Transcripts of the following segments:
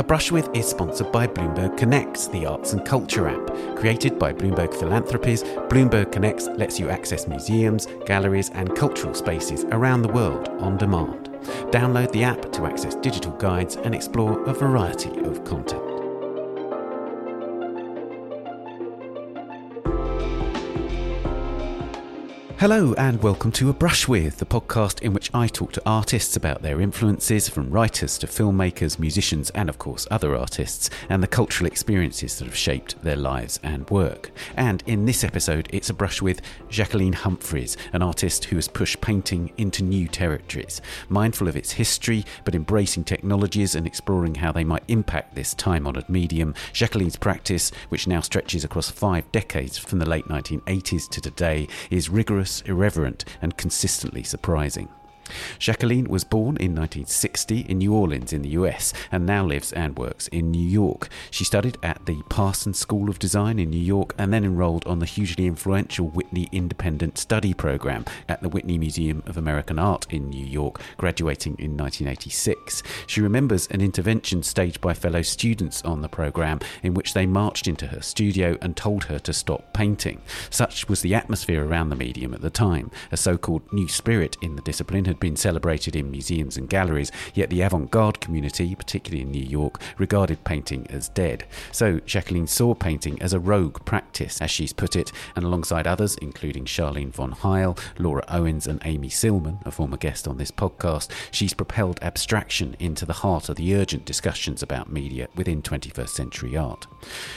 A Brush With is sponsored by Bloomberg Connects, the arts and culture app. Created by Bloomberg Philanthropies, Bloomberg Connects lets you access museums, galleries, and cultural spaces around the world on demand. Download the app to access digital guides and explore a variety of content. Hello, and welcome to A Brush With, the podcast in which I talk to artists about their influences, from writers to filmmakers, musicians, and of course other artists, and the cultural experiences that have shaped their lives and work. And in this episode, it's a brush with Jacqueline Humphries, an artist who has pushed painting into new territories, mindful of its history, but embracing technologies and exploring how they might impact this time honoured medium. Jacqueline's practice, which now stretches across five decades from the late 1980s to today, is rigorous irreverent, and consistently surprising. Jacqueline was born in 1960 in New Orleans in the US and now lives and works in New York. She studied at the Parsons School of Design in New York and then enrolled on the hugely influential Whitney Independent Study Program at the Whitney Museum of American Art in New York, graduating in 1986. She remembers an intervention staged by fellow students on the program in which they marched into her studio and told her to stop painting. Such was the atmosphere around the medium at the time. A so called new spirit in the discipline had been celebrated in museums and galleries, yet the avant garde community, particularly in New York, regarded painting as dead. So Jacqueline saw painting as a rogue practice, as she's put it, and alongside others, including Charlene von Heyl, Laura Owens, and Amy Sillman, a former guest on this podcast, she's propelled abstraction into the heart of the urgent discussions about media within 21st century art.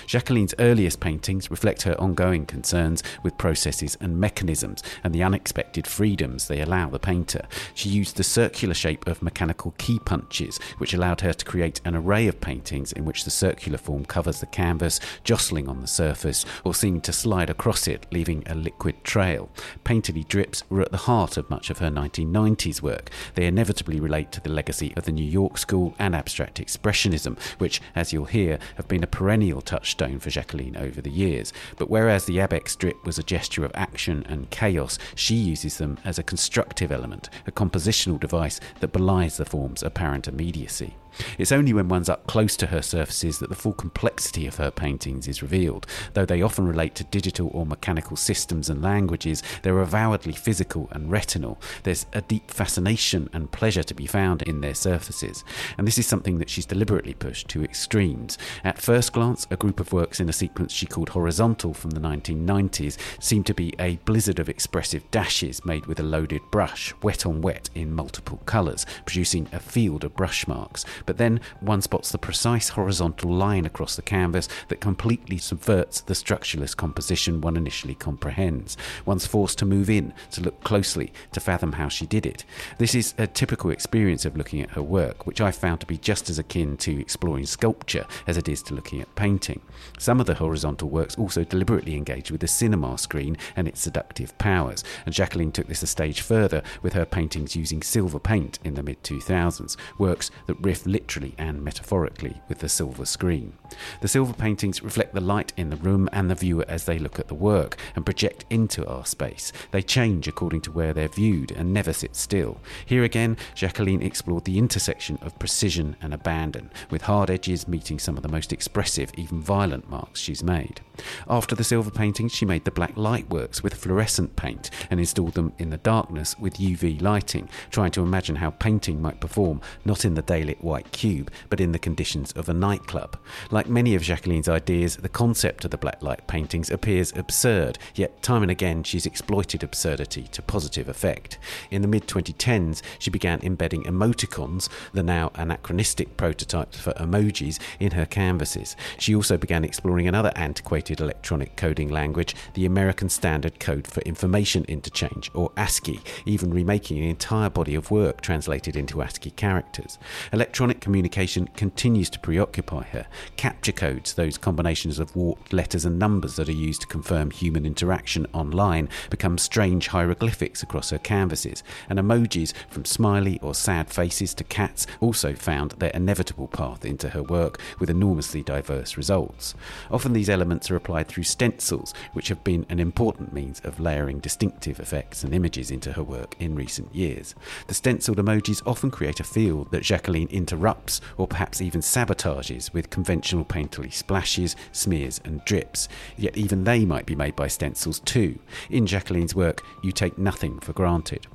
Jacqueline's earliest paintings reflect her ongoing concerns with processes and mechanisms and the unexpected freedoms they allow the painter. She used the circular shape of mechanical key punches, which allowed her to create an array of paintings in which the circular form covers the canvas, jostling on the surface, or seeming to slide across it, leaving a liquid trail. Painterly drips were at the heart of much of her 1990s work. They inevitably relate to the legacy of the New York School and abstract expressionism, which, as you'll hear, have been a perennial touchstone for Jacqueline over the years. But whereas the Abex drip was a gesture of action and chaos, she uses them as a constructive element, a compositional device that belies the form's apparent immediacy. It's only when one's up close to her surfaces that the full complexity of her paintings is revealed. Though they often relate to digital or mechanical systems and languages, they're avowedly physical and retinal. There's a deep fascination and pleasure to be found in their surfaces, and this is something that she's deliberately pushed to extremes. At first glance, a group of works in a sequence she called Horizontal from the 1990s seemed to be a blizzard of expressive dashes made with a loaded brush, wet on wet in multiple colours, producing a field of brush marks but then one spots the precise horizontal line across the canvas that completely subverts the structureless composition one initially comprehends. One's forced to move in, to look closely, to fathom how she did it. This is a typical experience of looking at her work, which I found to be just as akin to exploring sculpture as it is to looking at painting. Some of the horizontal works also deliberately engage with the cinema screen and its seductive powers, and Jacqueline took this a stage further with her paintings using silver paint in the mid 2000s, works that riff literally and metaphorically with the silver screen. The silver paintings reflect the light in the room and the viewer as they look at the work and project into our space. They change according to where they're viewed and never sit still. Here again, Jacqueline explored the intersection of precision and abandon, with hard edges meeting some of the most expressive, even violent marks she's made. After the silver paintings, she made the black light works with fluorescent paint and installed them in the darkness with UV lighting, trying to imagine how painting might perform not in the daylit white cube, but in the conditions of a nightclub. Like many of Jacqueline's ideas, the concept of the blacklight paintings appears absurd, yet time and again she's exploited absurdity to positive effect. In the mid 2010s, she began embedding emoticons, the now anachronistic prototypes for emojis, in her canvases. She also began exploring another antiquated electronic coding language, the American Standard Code for Information Interchange, or ASCII, even remaking an entire body of work translated into ASCII characters. Electronic electronic communication continues to preoccupy her. Captcha codes, those combinations of warped letters and numbers that are used to confirm human interaction online, become strange hieroglyphics across her canvases, and emojis from smiley or sad faces to cats also found their inevitable path into her work with enormously diverse results. Often these elements are applied through stencils, which have been an important means of layering distinctive effects and images into her work in recent years. The stenciled emojis often create a feel that Jacqueline interrupts or perhaps even sabotages with conventional painterly splashes, smears, and drips. Yet even they might be made by stencils too. In Jacqueline's work, you take nothing for granted.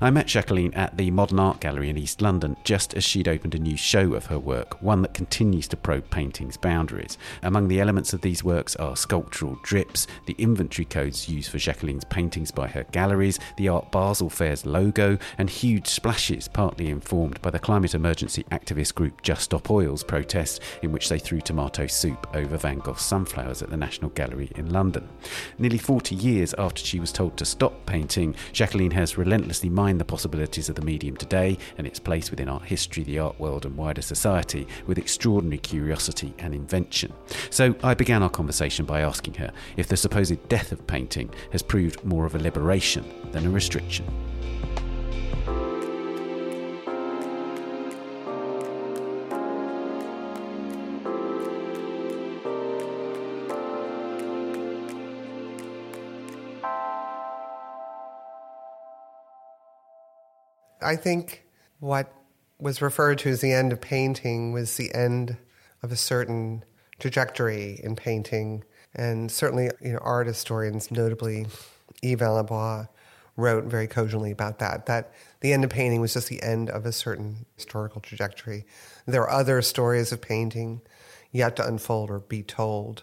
I met Jacqueline at the Modern Art Gallery in East London just as she'd opened a new show of her work, one that continues to probe painting's boundaries. Among the elements of these works are sculptural drips, the inventory codes used for Jacqueline's paintings by her galleries, the Art Basel Fair's logo, and huge splashes partly informed by the climate emergency activist group Just Stop Oil's protest in which they threw tomato soup over Van Gogh's sunflowers at the National Gallery in London. Nearly 40 years after she was told to stop painting, Jacqueline has relentlessly mined the possibilities of the medium today and its place within art history, the art world, and wider society with extraordinary curiosity and invention. So I began our conversation by asking her if the supposed death of painting has proved more of a liberation than a restriction. I think what was referred to as the end of painting was the end of a certain trajectory in painting. And certainly, you know, art historians, notably Yve-Alain Bois, wrote very cogently about that, that the end of painting was just the end of a certain historical trajectory. There are other stories of painting yet to unfold or be told.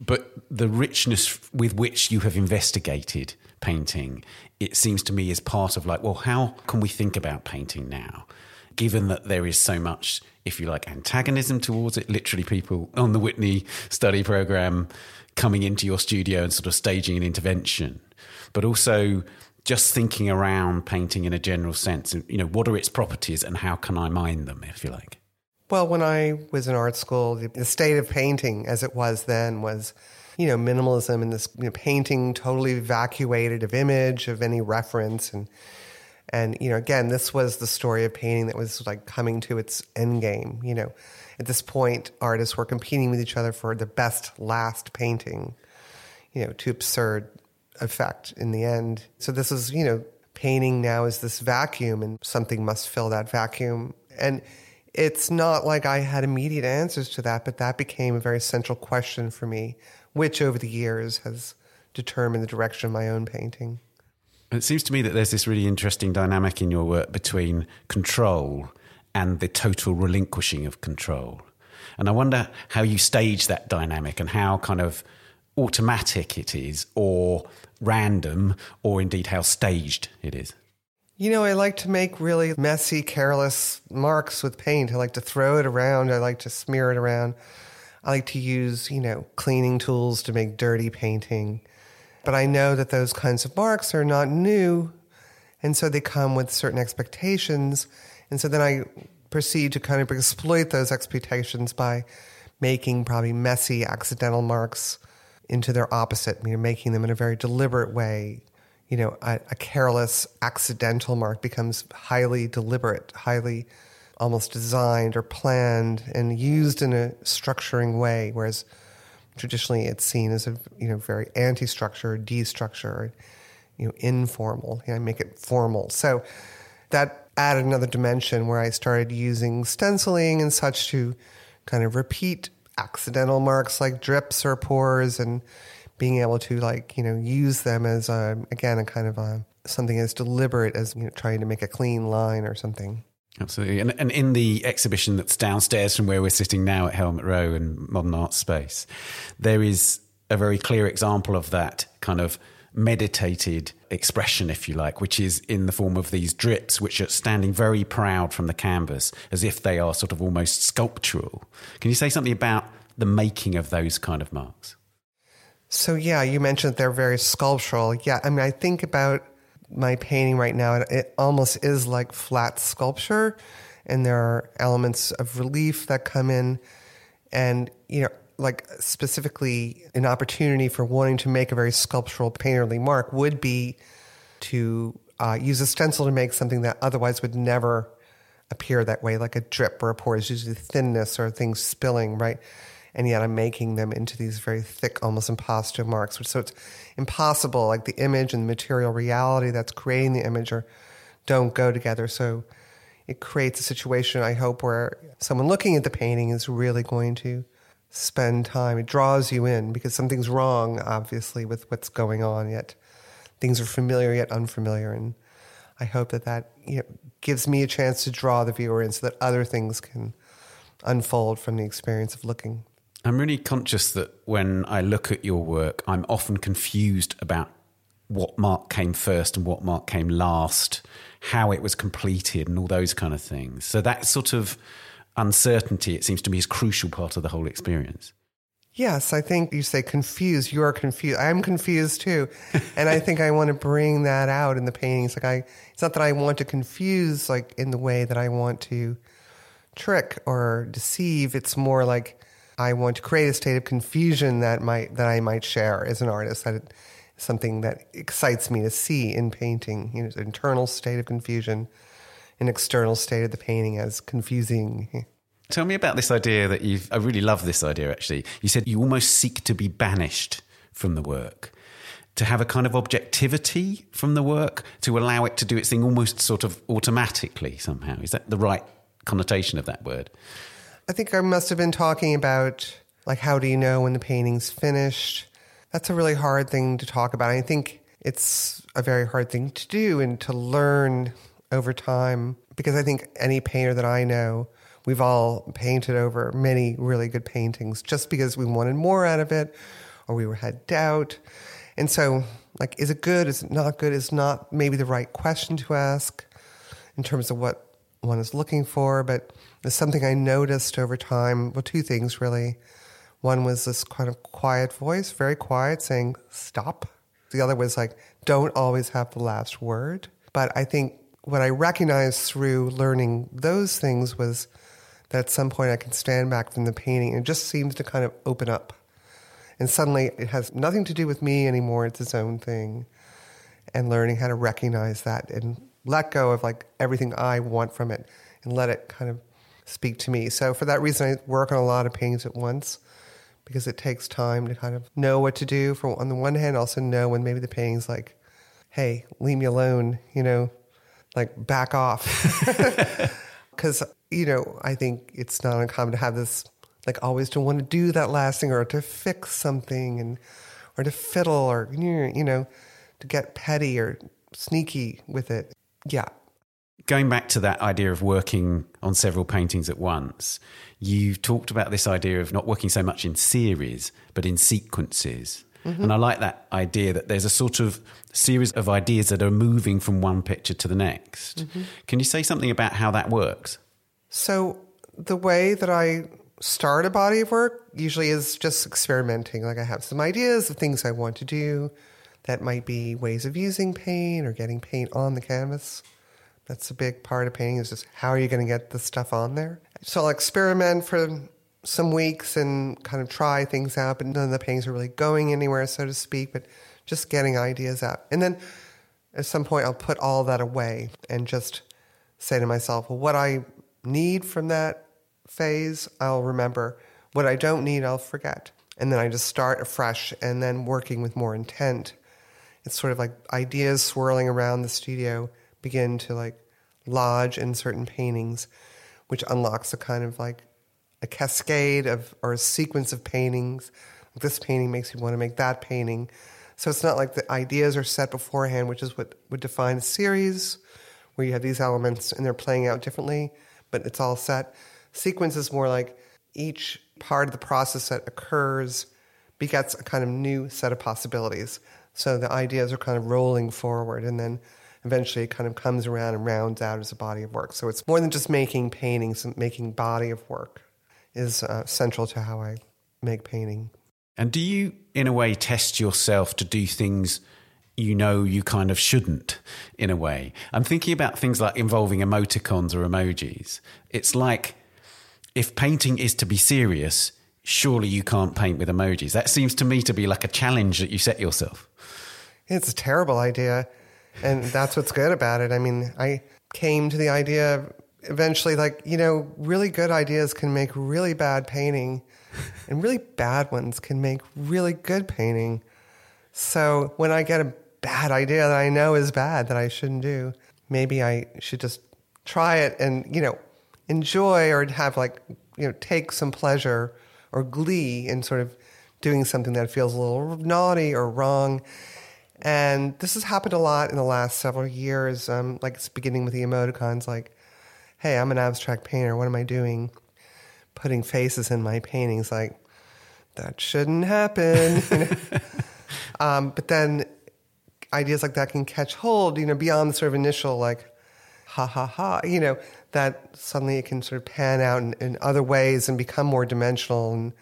But the richness with which you have investigated painting, it seems to me is part of like, well, how can we think about painting now? Given that there is so much, if you like, antagonism towards it, literally people on the Whitney study program coming into your studio and sort of staging an intervention, but also just thinking around painting in a general sense. You know, what are its properties and how can I mine them, if you like? Well, when I was in art school, the state of painting as it was then was you know, minimalism and this you know, painting totally evacuated of image, of any reference. And, and, you know, again, this was the story of painting that was like coming to its end game. You know, at this point, artists were competing with each other for the best last painting, you know, to absurd effect in the end. So this is, you know, painting now is this vacuum and something must fill that vacuum. And it's not like I had immediate answers to that, but that became a very central question for me which over the years has determined the direction of my own painting. It seems to me that there's this really interesting dynamic in your work between control and the total relinquishing of control. And I wonder how you stage that dynamic and how kind of automatic it is, or random, or indeed how staged it is. You know, I like to make really messy, careless marks with paint. I like to throw it around, I like to smear it around. I like to use, you know, cleaning tools to make dirty painting. But I know that those kinds of marks are not new. And so they come with certain expectations. And so then I proceed to kind of exploit those expectations by making probably messy accidental marks into their opposite, you know, making them in a very deliberate way. You know, a, a careless accidental mark becomes highly deliberate, highly almost designed or planned and used in a structuring way, whereas traditionally it's seen as a you know very anti-structure, destructure, you know, informal. You know, make it formal. So that added another dimension where I started using stenciling and such to kind of repeat accidental marks like drips or pours and being able to like you know use them as a, again a kind of a something as deliberate as you know, trying to make a clean line or something. Absolutely. And, and in the exhibition that's downstairs from where we're sitting now at Helmet Row and Modern Art Space, there is a very clear example of that kind of meditated expression, if you like, which is in the form of these drips, which are standing very proud from the canvas as if they are sort of almost sculptural. Can you say something about the making of those kind of marks? So, yeah, you mentioned they're very sculptural. Yeah, I mean, I think about my painting right now, it almost is like flat sculpture, and there are elements of relief that come in, and you know, like specifically an opportunity for wanting to make a very sculptural painterly mark would be to uh, use a stencil to make something that otherwise would never appear that way, like a drip or a pour is usually thinness or things spilling, right? And yet I'm making them into these very thick, almost impasto marks. So it's impossible. Like the image and the material reality that's creating the image are, don't go together. So it creates a situation, I hope, where someone looking at the painting is really going to spend time. It draws you in because something's wrong, obviously, with what's going on, yet things are familiar yet unfamiliar. And I hope that that you know, gives me a chance to draw the viewer in so that other things can unfold from the experience of looking. I'm really conscious that when I look at your work, I'm often confused about what mark came first and what mark came last, how it was completed, and all those kind of things. So that sort of uncertainty, it seems to me, is crucial part of the whole experience. Yes, I think you say confused. You are confused. I'm confused too, and I think I want to bring that out in the paintings. Like I, it's not that I want to confuse, like in the way that I want to trick or deceive. It's more like I want to create a state of confusion that might that I might share as an artist. That something that excites me to see in painting. You know, an internal state of confusion, an external state of the painting as confusing. Tell me about this idea that you've. I really love this idea. Actually, you said you almost seek to be banished from the work, to have a kind of objectivity from the work, to allow it to do its thing almost sort of automatically somehow. Is that the right connotation of that word? I think I must have been talking about like how do you know when the painting's finished? That's a really hard thing to talk about. I think it's a very hard thing to do and to learn over time because I think any painter that I know We've all painted over many really good paintings just because we wanted more out of it or we had doubt. And so, like, is it good? Is it not good? Is not maybe the right question to ask in terms of what one is looking for. But there's something I noticed over time. Well, two things really. One was this kind of quiet voice, very quiet, saying, stop. The other was like, don't always have the last word. But I think what I recognized through learning those things was that at some point I can stand back from the painting and it just seems to kind of open up. And suddenly it has nothing to do with me anymore, it's its own thing. And learning how to recognize that and let go of like everything I want from it and let it kind of speak to me. So for that reason I work on a lot of paintings at once because it takes time to kind of know what to do for on the one hand also know when maybe the painting's like, hey, leave me alone, you know, like back off. Because you know, I think it's not uncommon to have this, like, always to want to do that last thing or to fix something and, or to fiddle or, you know, to get petty or sneaky with it. Yeah. Going back to that idea of working on several paintings at once, you've talked about this idea of not working so much in series, but in sequences. Mm-hmm. And I like that idea that there's a sort of series of ideas that are moving from one picture to the next. Mm-hmm. Can you say something about how that works? So the way that I start a body of work usually is just experimenting. Like I have some ideas of things I want to do. That might be ways of using paint or getting paint on the canvas. That's a big part of painting is just how are you going to get the stuff on there? So I'll experiment for some weeks and kind of try things out, but none of the paintings are really going anywhere, so to speak, but just getting ideas out. And then at some point I'll put all that away and just say to myself, well, what I need from that phase, I'll remember. What I don't need, I'll forget. And then I just start afresh and then working with more intent. It's sort of like ideas swirling around the studio begin to like lodge in certain paintings, which unlocks a kind of like a cascade of or a sequence of paintings. This painting makes you want to make that painting. So it's not like the ideas are set beforehand, which is what would define a series, where you have these elements and they're playing out differently but it's all set. Sequence is more like each part of the process that occurs begets a kind of new set of possibilities. So the ideas are kind of rolling forward and then eventually it kind of comes around and rounds out as a body of work. So it's more than just making paintings, making body of work is uh, central to how I make painting. And do you, in a way, test yourself to do things you know you kind of shouldn't in a way. I'm thinking about things like involving emoticons or emojis. It's like if painting is to be serious, surely you can't paint with emojis. That seems to me to be like a challenge that you set yourself. It's a terrible idea. And that's what's good about it. I mean, I came to the idea eventually like, you know, really good ideas can make really bad painting and really bad ones can make really good painting. So when I get a bad idea that I know is bad that I shouldn't do. Maybe I should just try it and, you know, enjoy or have like, you know, take some pleasure or glee in sort of doing something that feels a little naughty or wrong. And this has happened a lot in the last several years. Um, like it's beginning with the emoticons, like, hey, I'm an abstract painter. What am I doing? Putting faces in my paintings, like, that shouldn't happen. you know? um, but then ideas like that can catch hold, you know, beyond the sort of initial, like, ha ha ha, you know, that suddenly it can sort of pan out in, in other ways and become more dimensional. And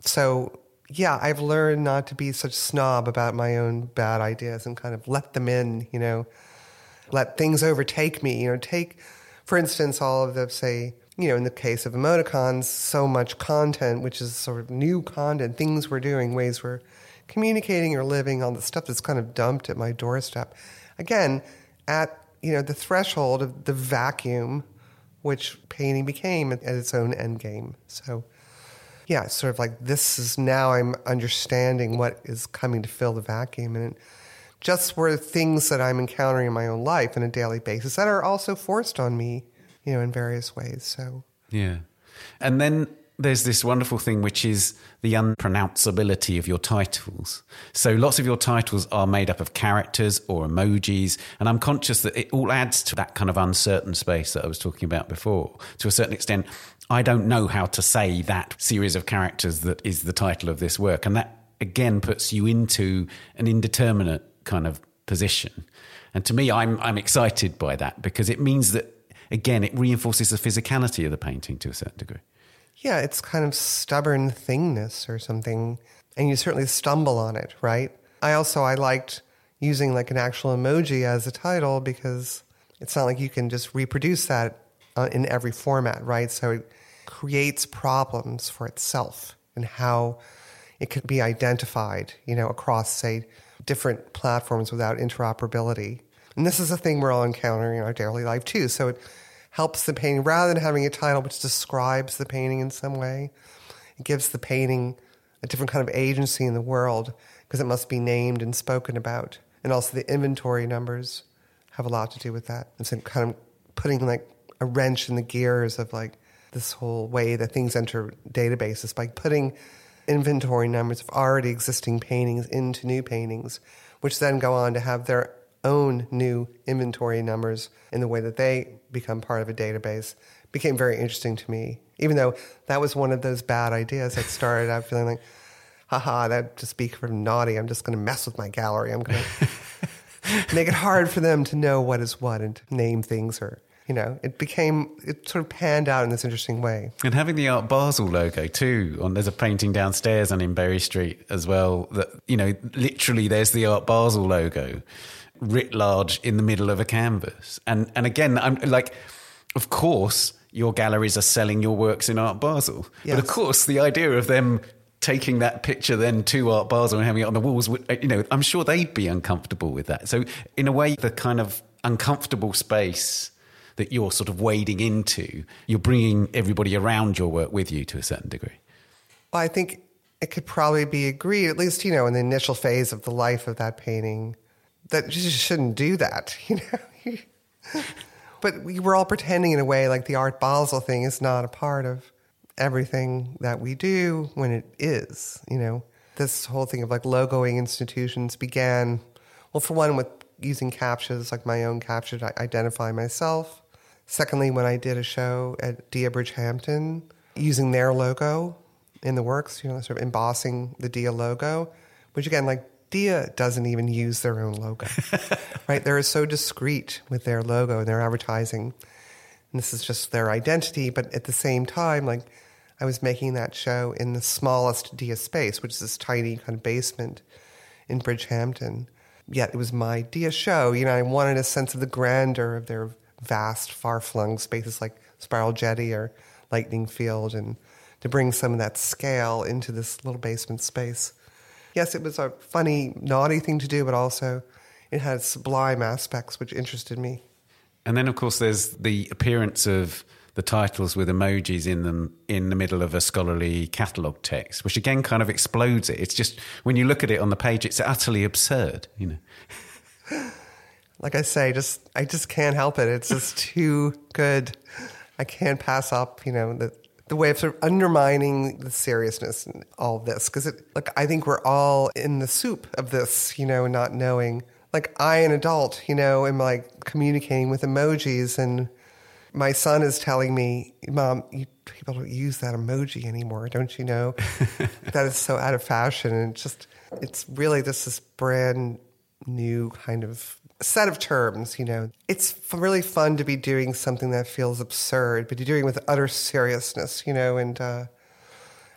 so yeah, I've learned not to be such a snob about my own bad ideas and kind of let them in, you know, let things overtake me, you know, take, for instance, all of the, say, you know, in the case of emoticons, so much content, which is sort of new content, things we're doing, ways we're communicating or living, all the stuff that's kind of dumped at my doorstep. Again, at, you know, the threshold of the vacuum, which painting became at its own end game. So, yeah, it's sort of like this is now I'm understanding what is coming to fill the vacuum. And it just were things that I'm encountering in my own life on a daily basis that are also forced on me, you know, in various ways. So, yeah. And then there's this wonderful thing which is the unpronounceability of your titles. So lots of your titles are made up of characters or emojis, and I'm conscious that it all adds to that kind of uncertain space that I was talking about before. To a certain extent, I don't know how to say that series of characters that is the title of this work. And that again puts you into an indeterminate kind of position. And to me, I'm, I'm excited by that because it means that, again, it reinforces the physicality of the painting to a certain degree. Yeah, it's kind of stubborn thingness or something. And you certainly stumble on it, right? I also, I liked using like an actual emoji as a title because it's not like you can just reproduce that uh, in every format, right? So it creates problems for itself and how it can be identified, you know, across, say, different platforms without interoperability. And this is a thing we're all encountering in our daily life too. So it helps the painting rather than having a title which describes the painting in some way. It gives the painting a different kind of agency in the world because it must be named and spoken about. And also the inventory numbers have a lot to do with that. It's kind of putting like a wrench in the gears of like this whole way that things enter databases by putting inventory numbers of already existing paintings into new paintings, which then go on to have their own new inventory numbers in the way that they become part of a database became very interesting to me. Even though that was one of those bad ideas that started out feeling like, haha, that just be from naughty. I'm just going to mess with my gallery. I'm going to make it hard for them to know what is what and name things or you know, it became it sort of panned out in this interesting way. And having the Art Basel logo too. On there's a painting downstairs and in Bury Street as well. That you know, literally, there's the Art Basel logo writ large in the middle of a canvas. And and again, I'm like, of course, your galleries are selling your works in Art Basel, yes. but of course, the idea of them taking that picture then to Art Basel and having it on the walls, you know, I'm sure they'd be uncomfortable with that. So in a way, the kind of uncomfortable space that you're sort of wading into, you're bringing everybody around your work with you to a certain degree. Well, I think it could probably be agreed, at least, you know, in the initial phase of the life of that painting, that you just shouldn't do that, you know? but we were all pretending in a way like the Art Basel thing is not a part of everything that we do when it is, you know? This whole thing of like logoing institutions began, well, for one, with using captchas, like my own captcha to identify myself. Secondly, when I did a show at Dia Bridgehampton, using their logo in the works, you know, sort of embossing the Dia logo, which again, like Dia doesn't even use their own logo, right? They're so discreet with their logo and their advertising. And this is just their identity. But at the same time, like I was making that show in the smallest Dia space, which is this tiny kind of basement in Bridgehampton. Yet it was my Dia show. You know, I wanted a sense of the grandeur of their vast, far flung spaces like Spiral Jetty or Lightning Field, and to bring some of that scale into this little basement space. Yes, it was a funny, naughty thing to do, but also it had sublime aspects which interested me. And then, of course, there's the appearance of the titles with emojis in them in the middle of a scholarly catalogue text, which again kind of explodes it. It's just when you look at it on the page, it's utterly absurd, you know. like I say, just I just can't help it. It's just too good. I can't pass up, you know, the the way of sort of undermining the seriousness in all this because it like I think we're all in the soup of this, you know, not knowing. Like I, an adult, you know, am like communicating with emojis, and my son is telling me, "Mom, you, people don't use that emoji anymore, don't you know? that is so out of fashion." And just, it's really this is brand new kind of set of terms, you know. It's really fun to be doing something that feels absurd, but you're doing it with utter seriousness, you know, and uh,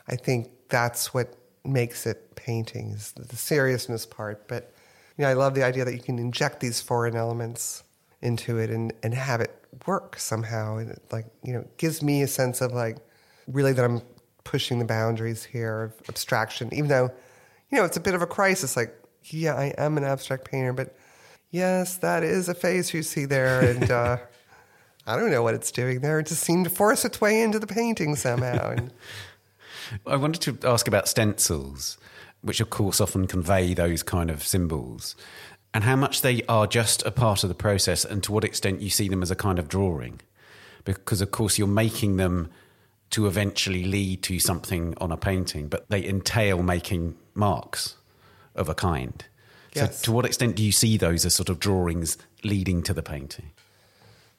I think that's what makes it painting is the seriousness part. But, you know, I love the idea that you can inject these foreign elements into it and, and have it work somehow. And it, like, you know, gives me a sense of like, really that I'm pushing the boundaries here of abstraction, even though, you know, it's a bit of a crisis. Like, yeah, I am an abstract painter, but yes, that is a face you see there. And uh, I don't know what it's doing there. It just seemed to force its way into the painting somehow. And I wanted to ask about stencils, which of course often convey those kind of symbols, and how much they are just a part of the process and to what extent you see them as a kind of drawing. Because, of course, you're making them to eventually lead to something on a painting, but they entail making marks of a kind. Yes. So, to what extent do you see those as sort of drawings leading to the painting?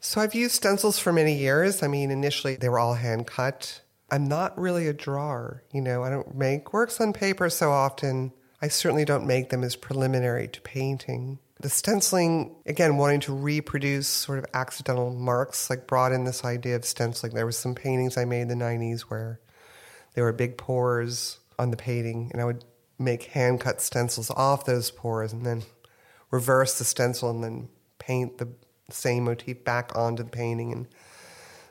so I've used stencils for many years. I mean, initially they were all hand cut. I'm not really a drawer. You know, I don't make works on paper so often. I certainly don't make them as preliminary to painting. The stenciling, again, wanting to reproduce sort of accidental marks, like brought in this idea of stenciling. There were some paintings I made in the 90s where there were big pours on the painting, and I would make hand cut stencils off those pours and then reverse the stencil and then paint the same motif back onto the painting. And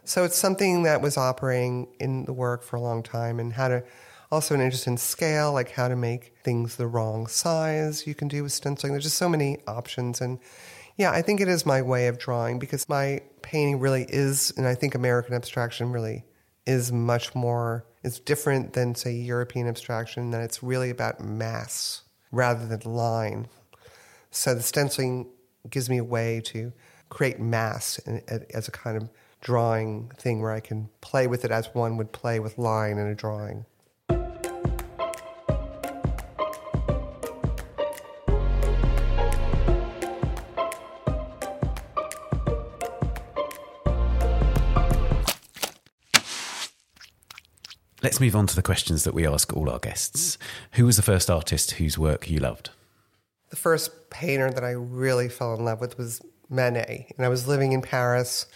so it's something that was operating in the work for a long time and how to also an interest in scale, like how to make things the wrong size you can do with stenciling. There's just so many options. And yeah, I think it is my way of drawing because my painting really is, and I think American abstraction really is much more, is different than, say, European abstraction, that it's really about mass rather than line. So the stenciling gives me a way to create mass as a kind of drawing thing where I can play with it as one would play with line in a drawing. Let's move on to the questions that we ask all our guests. Who was the first artist whose work you loved? The first painter that I really fell in love with was Manet, and I was living in Paris.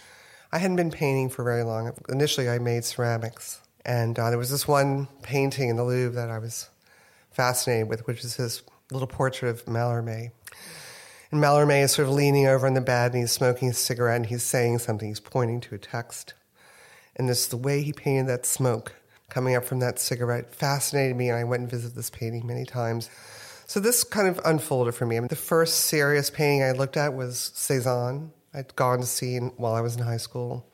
I hadn't been painting for very long. Initially, I made ceramics, and uh, there was this one painting in the Louvre that I was fascinated with, which is his little portrait of Mallarmé. And Mallarmé is sort of leaning over in the bed, and he's smoking a cigarette, and he's saying something. He's pointing to a text, and it's the way he painted that smoke coming up from that cigarette fascinated me, and I went and visited this painting many times. So this kind of unfolded for me. I mean, the first serious painting I looked at was Cezanne. I'd gone to see while I was in high school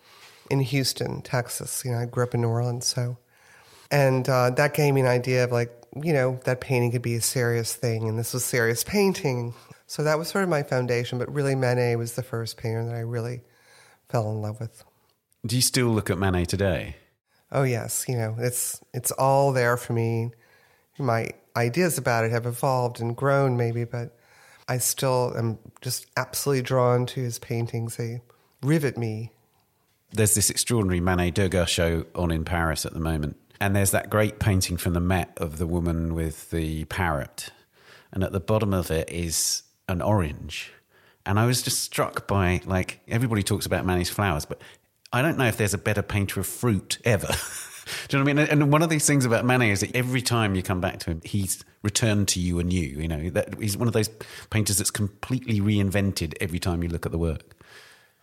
in Houston, Texas. You know, I grew up in New Orleans, so and uh, that gave me an idea of like, you know, that painting could be a serious thing, and this was serious painting. So that was sort of my foundation. But really, Manet was the first painter that I really fell in love with. Do you still look at Manet today? Oh yes, you know, it's it's all there for me. My ideas about it have evolved and grown maybe, but I still am just absolutely drawn to his paintings. They rivet me. There's this extraordinary Manet Degas show on in Paris at the moment. And there's that great painting from the Met of the woman with the parrot. And at the bottom of it is an orange. And I was just struck by, like, everybody talks about Manet's flowers, but I don't know if there's a better painter of fruit ever. Do you know what I mean? And one of these things about Manet is that every time you come back to him, he's returned to you anew. You know, that he's one of those painters that's completely reinvented every time you look at the work.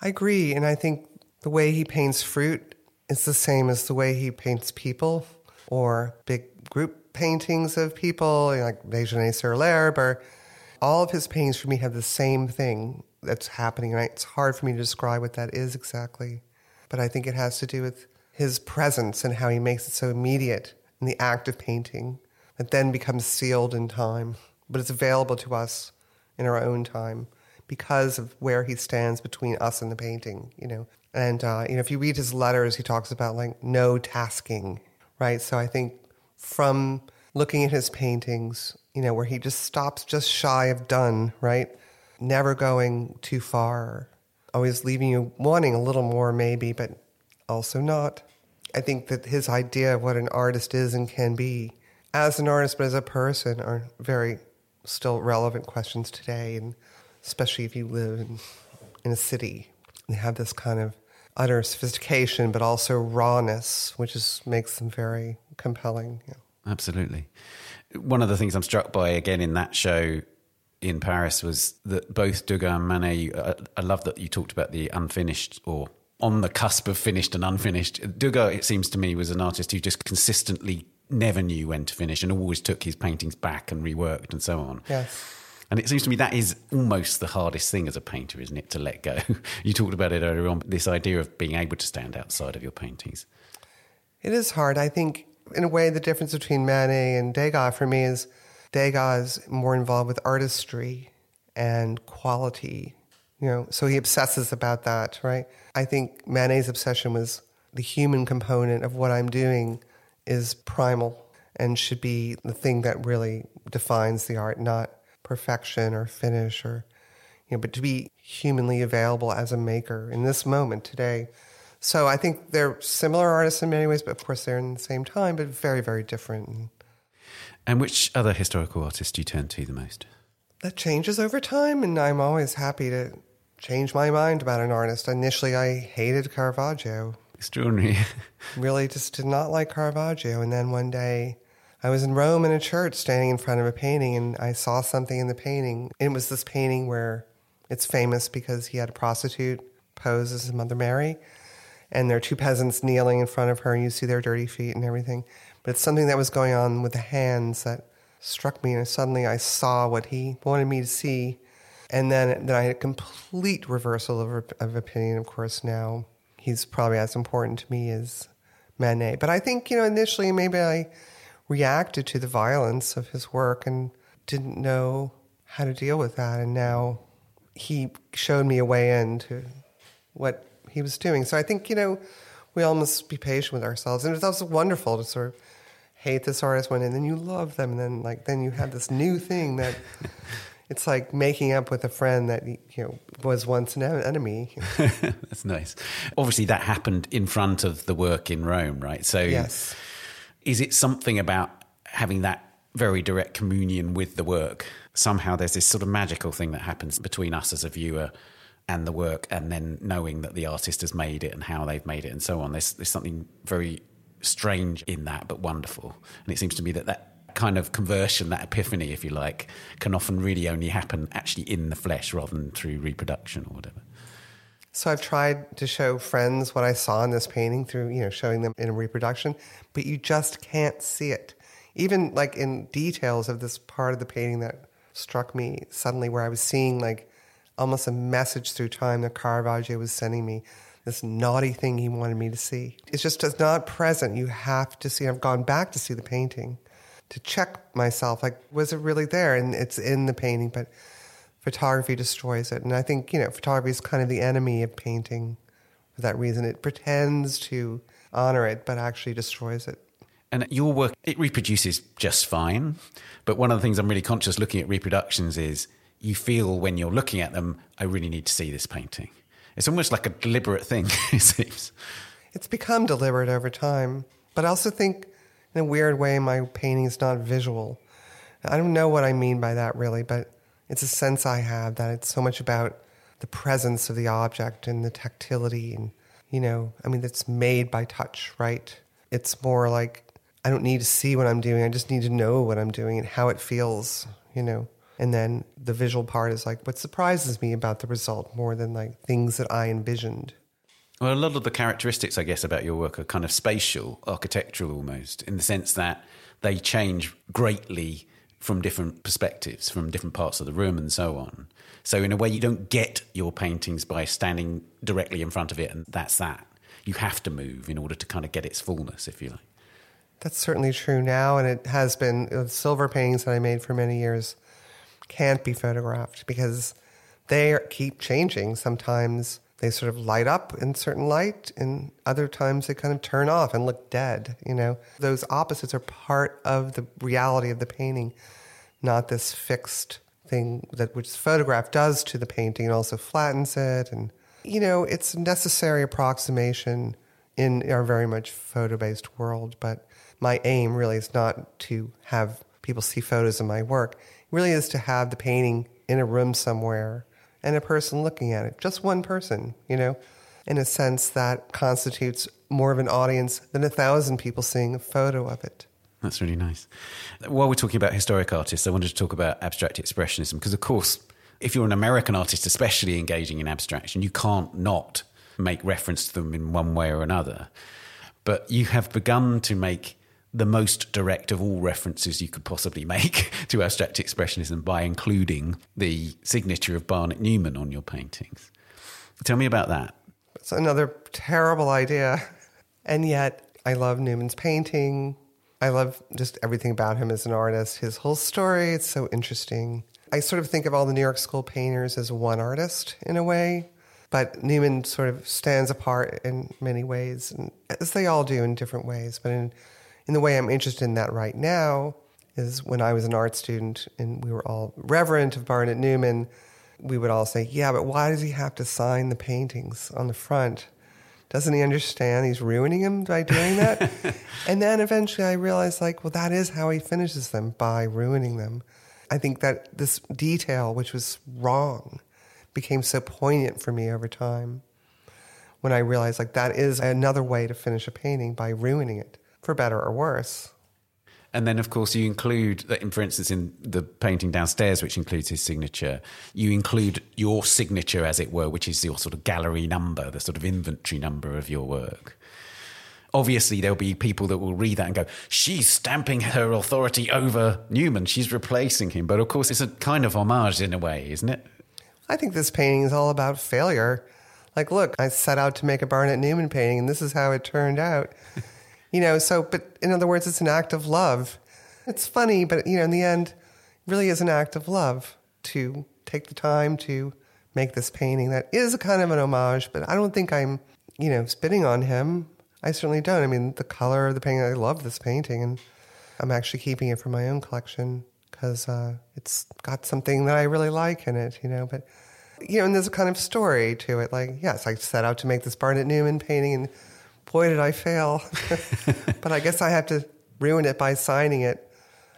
I agree, and I think the way he paints fruit is the same as the way he paints people or big group paintings of people, like Déjeuner sur l'herbe. Or all of his paintings for me have the same thing that's happening, and it's hard for me to describe what that is exactly. But I think it has to do with his presence and how he makes it so immediate in the act of painting that then becomes sealed in time, but it's available to us in our own time. because of where he stands between us and the painting, you know. And uh, you know, if you read his letters, he talks about like no tasking, right? So I think from looking at his paintings, you know, where he just stops just shy of done, right? Never going too far, always leaving you wanting a little more, maybe, but also not. I think that his idea of what an artist is and can be, as an artist, but as a person, are very still relevant questions today, and especially if you live in, in a city and have this kind of utter sophistication, but also rawness, which is makes them very compelling. Yeah. Absolutely. One of the things I'm struck by again in that show in Paris was that both Degas and Manet. Uh, I love that you talked about the unfinished or on the cusp of finished and unfinished. Degas, it seems to me, was an artist who just consistently never knew when to finish and always took his paintings back and reworked and so on. Yes. And it seems to me that is almost the hardest thing as a painter, isn't it, to let go? you talked about it earlier on, this idea of being able to stand outside of your paintings. It is hard. I think, in a way, the difference between Manet and Degas for me is Degas is more involved with artistry and quality. You know, so he obsesses about that, right? I think Manet's obsession was the human component of what I'm doing is primal and should be the thing that really defines the art, not perfection or finish or you know, but to be humanly available as a maker in this moment today. So I think they're similar artists in many ways, but of course they're in the same time, but very, very different. And which other historical artists do you turn to the most? That changes over time, and I'm always happy to change my mind about an artist. Initially, I hated Caravaggio. Extraordinary. really just did not like Caravaggio. And then one day, I was in Rome in a church standing in front of a painting, and I saw something in the painting. It was this painting where it's famous because he had a prostitute pose as his Mother Mary, and there are two peasants kneeling in front of her, and you see their dirty feet and everything. But it's something that was going on with the hands that struck me, and suddenly I saw what he wanted me to see. And then, then I had a complete reversal of, of opinion. Of course, now he's probably as important to me as Manet. But I think, you know, initially maybe I reacted to the violence of his work and didn't know how to deal with that. And now he showed me a way into what he was doing. So I think, you know, we all must be patient with ourselves. And it's also wonderful to sort of hate this artist one and then you love them and then like then you have this new thing that it's like making up with a friend that you know was once an enemy. That's nice. Obviously that happened in front of the work in Rome, right? So yes is it something about having that very direct communion with the work? Somehow there's this sort of magical thing that happens between us as a viewer and the work, and then knowing that the artist has made it and how they've made it and so on. There's, there's something very strange in that, but wonderful. And it seems to me that that kind of conversion, that epiphany, if you like, can often really only happen actually in the flesh rather than through reproduction or whatever. So I've tried to show friends what I saw in this painting through, you know, showing them in a reproduction, but you just can't see it. Even like in details of this part of the painting that struck me suddenly where I was seeing like almost a message through time that Caravaggio was sending me this naughty thing he wanted me to see. It's just it's not present. You have to see. I've gone back to see the painting to check myself. Like, was it really there? And it's in the painting, but photography destroys it. And I think, you know, photography is kind of the enemy of painting for that reason. It pretends to honor it, but actually destroys it. And your work, it reproduces just fine. But one of the things I'm really conscious looking at reproductions is you feel when you're looking at them, I really need to see this painting. It's almost like a deliberate thing, it seems. It's become deliberate over time. But I also think, in a weird way, my painting is not visual. I don't know what I mean by that really, but it's a sense I have that it's so much about the presence of the object and the tactility and you know, I mean it's made by touch, right? It's more like I don't need to see what I'm doing. I just need to know what I'm doing and how it feels, you know. And then the visual part is like what surprises me about the result more than like things that I envisioned. Well, a lot of the characteristics, I guess, about your work are kind of spatial, architectural almost, in the sense that they change greatly from different perspectives, from different parts of the room, and so on. So, in a way, you don't get your paintings by standing directly in front of it, and that's that. You have to move in order to kind of get its fullness, if you like. That's certainly true now, and it has been. Silver paintings that I made for many years can't be photographed because they keep changing. Sometimes they sort of light up in certain light, and other times they kind of turn off and look dead. You know, those opposites are part of the reality of the painting, not this fixed thing that which photograph does to the painting and also flattens it. And you know, it's a necessary approximation in our very much photo based world. But my aim really is not to have people see photos of my work. Really is to have the painting in a room somewhere and a person looking at it. Just one person, you know, in a sense that constitutes more of an audience than a thousand people seeing a photo of it. That's really nice. While we're talking about historic artists, I wanted to talk about abstract expressionism because, of course, if you're an American artist, especially engaging in abstraction, you can't not make reference to them in one way or another. But you have begun to make the most direct of all references you could possibly make to abstract expressionism by including the signature of Barnett Newman on your paintings. Tell me about that. It's another terrible idea. And yet, I love Newman's painting. I love just everything about him as an artist. His whole story, it's so interesting. I sort of think of all the New York School painters as one artist in a way, but Newman sort of stands apart in many ways, and as they all do in different ways. But in, in the way I'm interested in that right now is when I was an art student and we were all reverent of Barnett Newman, we would all say, Yeah, but why does he have to sign the paintings on the front? Doesn't he understand he's ruining him by doing that? and then eventually I realized, like, well, that is how he finishes them by ruining them. I think that this detail, which was wrong, became so poignant for me over time when I realized, like, that is another way to finish a painting by ruining it, for better or worse. And then, of course, you include, for instance, in the painting downstairs, which includes his signature, you include your signature, as it were, which is your sort of gallery number, the sort of inventory number of your work. Obviously, there'll be people that will read that and go, she's stamping her authority over Newman, she's replacing him. But of course, it's a kind of homage in a way, isn't it? I think this painting is all about failure. Like, look, I set out to make a Barnett Newman painting, and this is how it turned out. you know, so, but in other words, it's an act of love. It's funny, but, you know, in the end, really is an act of love to take the time to make this painting that is a kind of an homage, but I don't think I'm, you know, spitting on him. I certainly don't. I mean, the color of the painting, I love this painting, and I'm actually keeping it for my own collection because uh, it's got something that I really like in it, you know. But you know, and there's a kind of story to it. Like, yes, I set out to make this Barnett Newman painting, and boy, did I fail. but I guess I have to ruin it by signing it,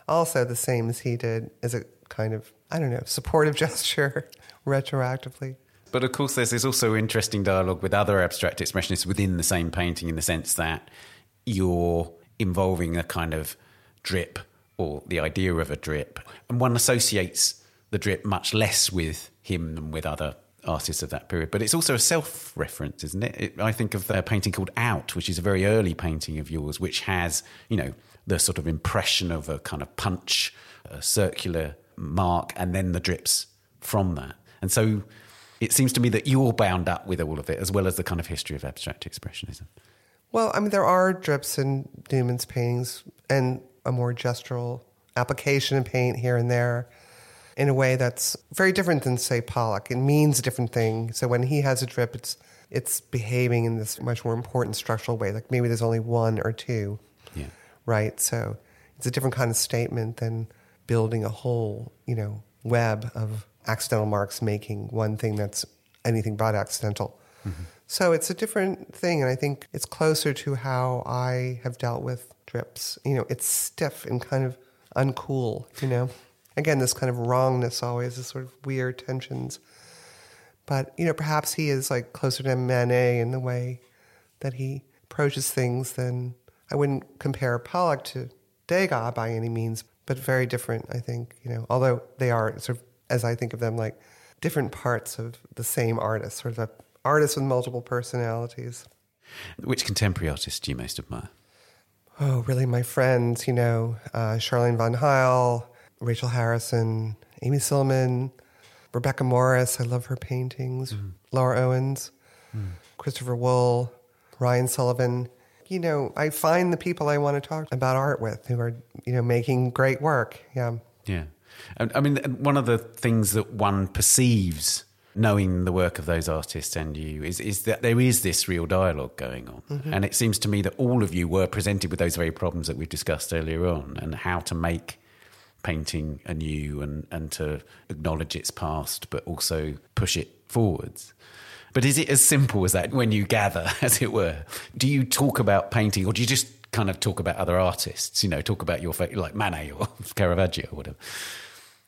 also the same as he did, as a kind of I don't know supportive gesture, retroactively. But of course, there's, there's also interesting dialogue with other abstract expressionists within the same painting in the sense that you're involving a kind of drip or the idea of a drip. And one associates the drip much less with him than with other artists of that period. But it's also a self reference, isn't it? it? I think of a painting called Out, which is a very early painting of yours, which has, you know, the sort of impression of a kind of punch, a circular mark, and then the drips from that. And so it seems to me that you're bound up with all of it, as well as the kind of history of abstract expressionism. Well, I mean, there are drips in Newman's paintings and a more gestural application of paint here and there in a way that's very different than, say, Pollock. It means a different thing. So when he has a drip, it's it's behaving in this much more important structural way. Like maybe there's only one or two, yeah. right? So it's a different kind of statement than building a whole, you know, web of accidental marks making one thing that's anything but accidental. Mm-hmm. So it's a different thing, and I think it's closer to how I have dealt with drips. You know, it's stiff and kind of uncool. You know, again, this kind of wrongness always, this sort of weird tensions. But you know, perhaps he is like closer to Manet in the way that he approaches things than I wouldn't compare Pollock to Degas by any means, but very different. I think you know, although they are sort of as I think of them, like different parts of the same artist, sort of an artist with multiple personalities. Which contemporary artist do you most admire? Oh, really, my friends, you know, uh, Charlene von Heyl, Rachel Harrison, Amy Sillman, Rebecca Morris. I love her paintings. Mm. Laura Owens, mm. Christopher Wool, Ryan Sullivan. You know, I find the people I want to talk about art with who are, you know, making great work. Yeah. Yeah. I mean, one of the things that one perceives knowing the work of those artists and you is, is that there is this real dialogue going on. Mm-hmm. And it seems to me that all of you were presented with those very problems that we've discussed earlier on and how to make painting anew and, and to acknowledge its past, but also push it forwards. But is it as simple as that when you gather, as it were? Do you talk about painting or do you just kind of talk about other artists, you know, talk about your, like Manet or Caravaggio or whatever?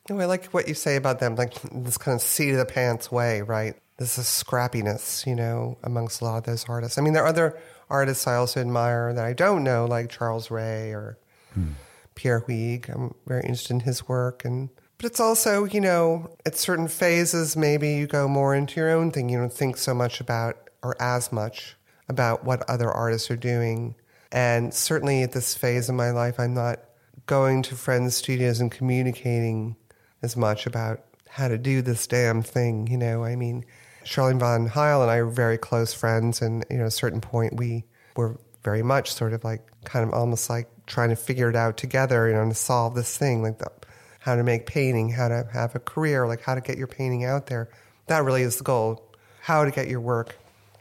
Oh, I like what you say about them, like this kind of seat of the pants way, right? This is scrappiness, you know, amongst a lot of those artists. I mean, there are other artists I also admire that I don't know, like Charles Ray or hmm. Pierre. I'm very interested in his work. And but it's also, you know, at certain phases, maybe you go more into your own thing. You don't think so much about or as much about what other artists are doing. And certainly at this phase of my life, I'm not going to friends' studios and communicating as much about how to do this damn thing. You know, I mean, Charlene von Heyl and I were very close friends, and you know, at a certain point, we were very much sort of like kind of almost like trying to figure it out together, you know, to solve this thing, like the, how to make painting, how to have a career, like how to get your painting out there. That really is the goal. How to get your work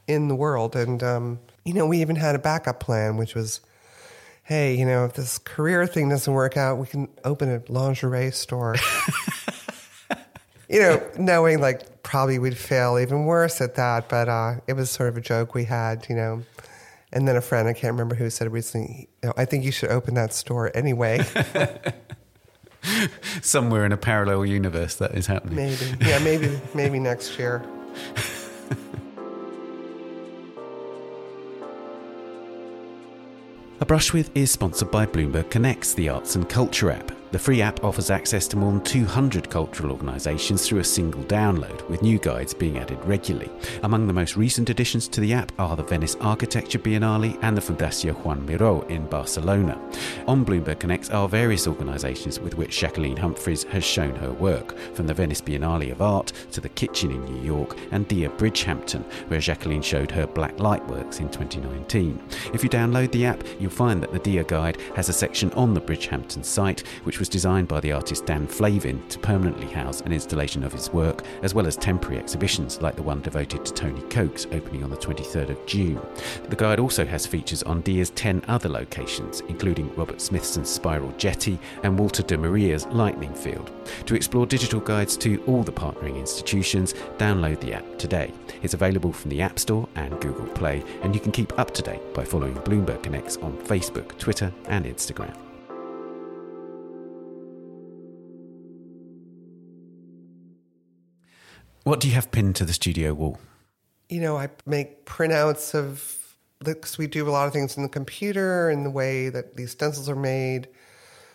in the world, and um, you know, we even had a backup plan, which was hey, you know, if this career thing doesn't work out, we can open a lingerie store. you know, knowing like probably we'd fail even worse at that, but uh, it was sort of a joke we had, you know. And then a friend, I can't remember who, said recently, I think you should open that store anyway. Somewhere in a parallel universe that is happening. Maybe. Yeah, maybe maybe next year. A Brush With is sponsored by Bloomberg Connects, the arts and culture app. The free app offers access to more than 200 cultural organisations through a single download, with new guides being added regularly. Among the most recent additions to the app are the Venice Architecture Biennale and the Fundació Joan Miró in Barcelona. On Bloomberg Connects are various organisations with which Jacqueline Humphries has shown her work, from the Venice Biennale of Art to the Kitchen in New York and Dia Bridgehampton, where Jacqueline showed her black light works in 2019. If you download the app, you'll find that the Dia Guide has a section on the Bridgehampton site, which was designed by the artist Dan Flavin to permanently house an installation of his work, as well as temporary exhibitions like the one devoted to Tony Cokes opening on the 23rd of June. The guide also has features on Dia's 10 other locations, including Robert Smithson's Spiral Jetty and Walter de Maria's Lightning Field. To explore digital guides to all the partnering institutions, download the app today. It's available from the App Store and Google Play, and you can keep up to date by following Bloomberg Connects on Facebook, Twitter, and Instagram. What do you have pinned to the studio wall? You know, I make printouts of because we do a lot of things in the computer and the way that these stencils are made.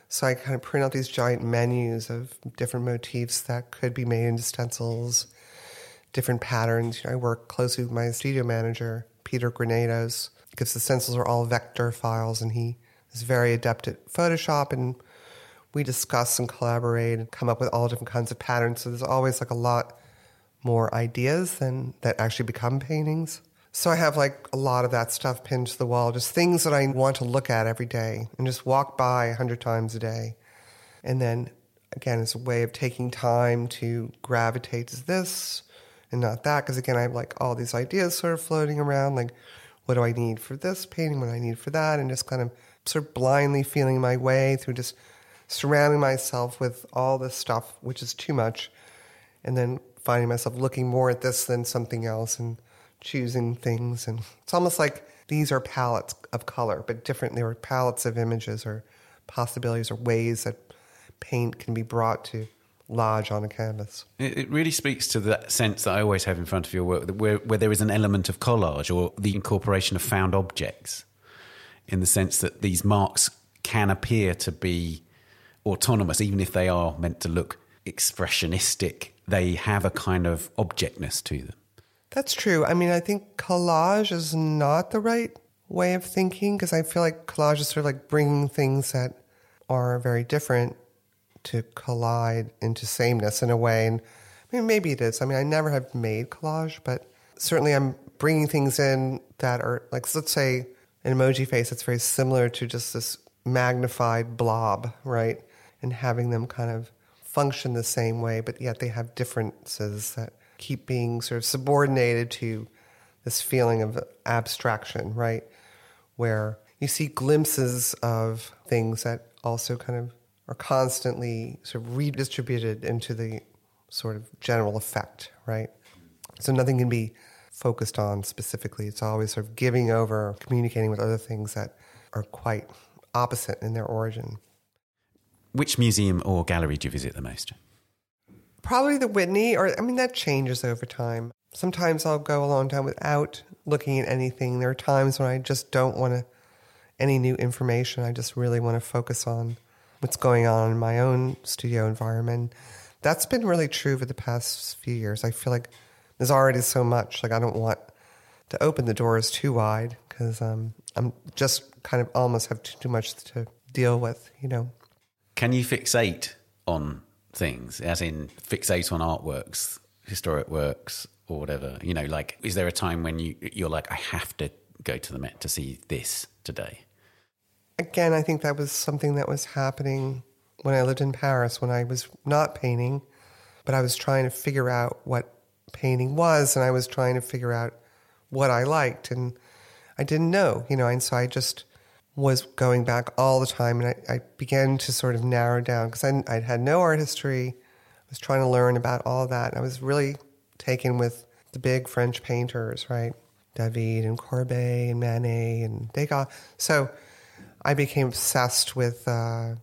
So I kind of print out these giant menus of different motifs that could be made into stencils, different patterns. You know, I work closely with my studio manager, Peter Granados, because the stencils are all vector files and he is very adept at Photoshop and we discuss and collaborate and come up with all different kinds of patterns. So there's always like a lot more ideas than that actually become paintings. So I have like a lot of that stuff pinned to the wall, just things that I want to look at every day and just walk by a hundred times a day. And then again, it's a way of taking time to gravitate to this and not that. Because again, I have like all these ideas sort of floating around, like what do I need for this painting, what do I need for that, and just kind of sort of blindly feeling my way through just surrounding myself with all this stuff, which is too much, and then finding myself looking more at this than something else and choosing things. And it's almost like these are palettes of color, but different. There are palettes of images or possibilities or ways that paint can be brought to lodge on a canvas. It, really speaks to that sense that I always have in front of your work, where, where there is an element of collage or the incorporation of found objects, in the sense that these marks can appear to be autonomous, even if they are meant to look expressionistic they have a kind of objectness to them. That's true. I mean, I think collage is not the right way of thinking because I feel like collage is sort of like bringing things that are very different to collide into sameness in a way. And I mean, maybe it is. I mean, I never have made collage, but certainly I'm bringing things in that are like, let's say, an emoji face that's very similar to just this magnified blob, right? And having them kind of function the same way, but yet they have differences that keep being sort of subordinated to this feeling of abstraction, right? Where you see glimpses of things that also kind of are constantly sort of redistributed into the sort of general effect, right? So nothing can be focused on specifically. It's always sort of giving over, communicating with other things that are quite opposite in their origin. Which museum or gallery do you visit the most? Probably the Whitney, or I mean, that changes over time. Sometimes I'll go a long time without looking at anything. There are times when I just don't want to any new information. I just really want to focus on what's going on in my own studio environment. That's been really true for the past few years. I feel like there's already so much. Like I don't want to open the doors too wide because um, I'm just kind of almost have too, too much to deal with. You know. Can you fixate on things, as in fixate on artworks, historic works, or whatever? You know, like is there a time when you you're like, I have to go to the Met to see this today? Again, I think that was something that was happening when I lived in Paris when I was not painting, but I was trying to figure out what painting was, and I was trying to figure out what I liked, and I didn't know, you know, and so I just was going back all the time, and I, I began to sort of narrow down because I I had no art history. I was trying to learn about all that, I was really taken with the big French painters, right? David and Courbet and Manet and Degas. So I became obsessed with uh,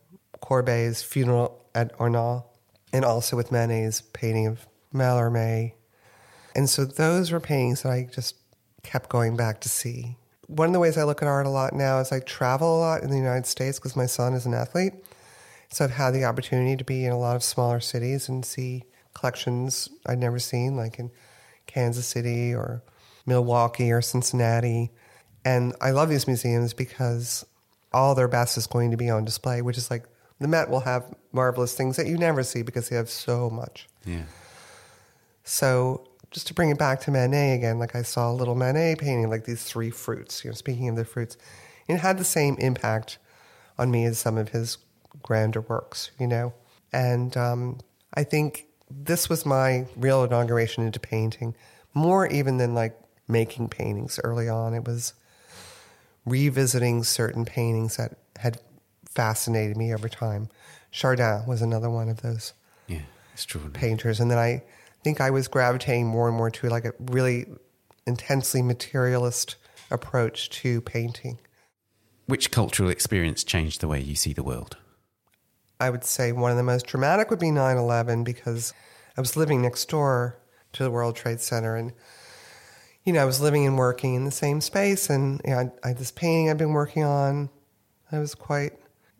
funeral at Ornans and also with Manet's painting of Mallarmé. And so those were paintings that I just kept going back to see. One of the ways I look at art a lot now is I travel a lot in the United States because my son is an athlete. So I've had the opportunity to be in a lot of smaller cities and see collections I'd never seen, like in Kansas City or Milwaukee or Cincinnati. And I love these museums because all their best is going to be on display, which is like the Met will have marvelous things that you never see because they have so much. Yeah. So just to bring it back to Manet again, like I saw a little Manet painting, like these three fruits, you know, speaking of the fruits, it had the same impact on me as some of his grander works, you know? And um, I think this was my real inauguration into painting, more even than like making paintings early on. It was revisiting certain paintings that had fascinated me over time. Chardin was another one of those Yeah. Extraordinary. painters. And then I think I was gravitating more and more to like a really intensely materialist approach to painting. Which cultural experience changed the way you see the world? I would say one of the most dramatic would be 9 11 because I was living next door to the World Trade Center and you know, I was living and working in the same space, and you know, I, I had this painting I'd been working on. I was quite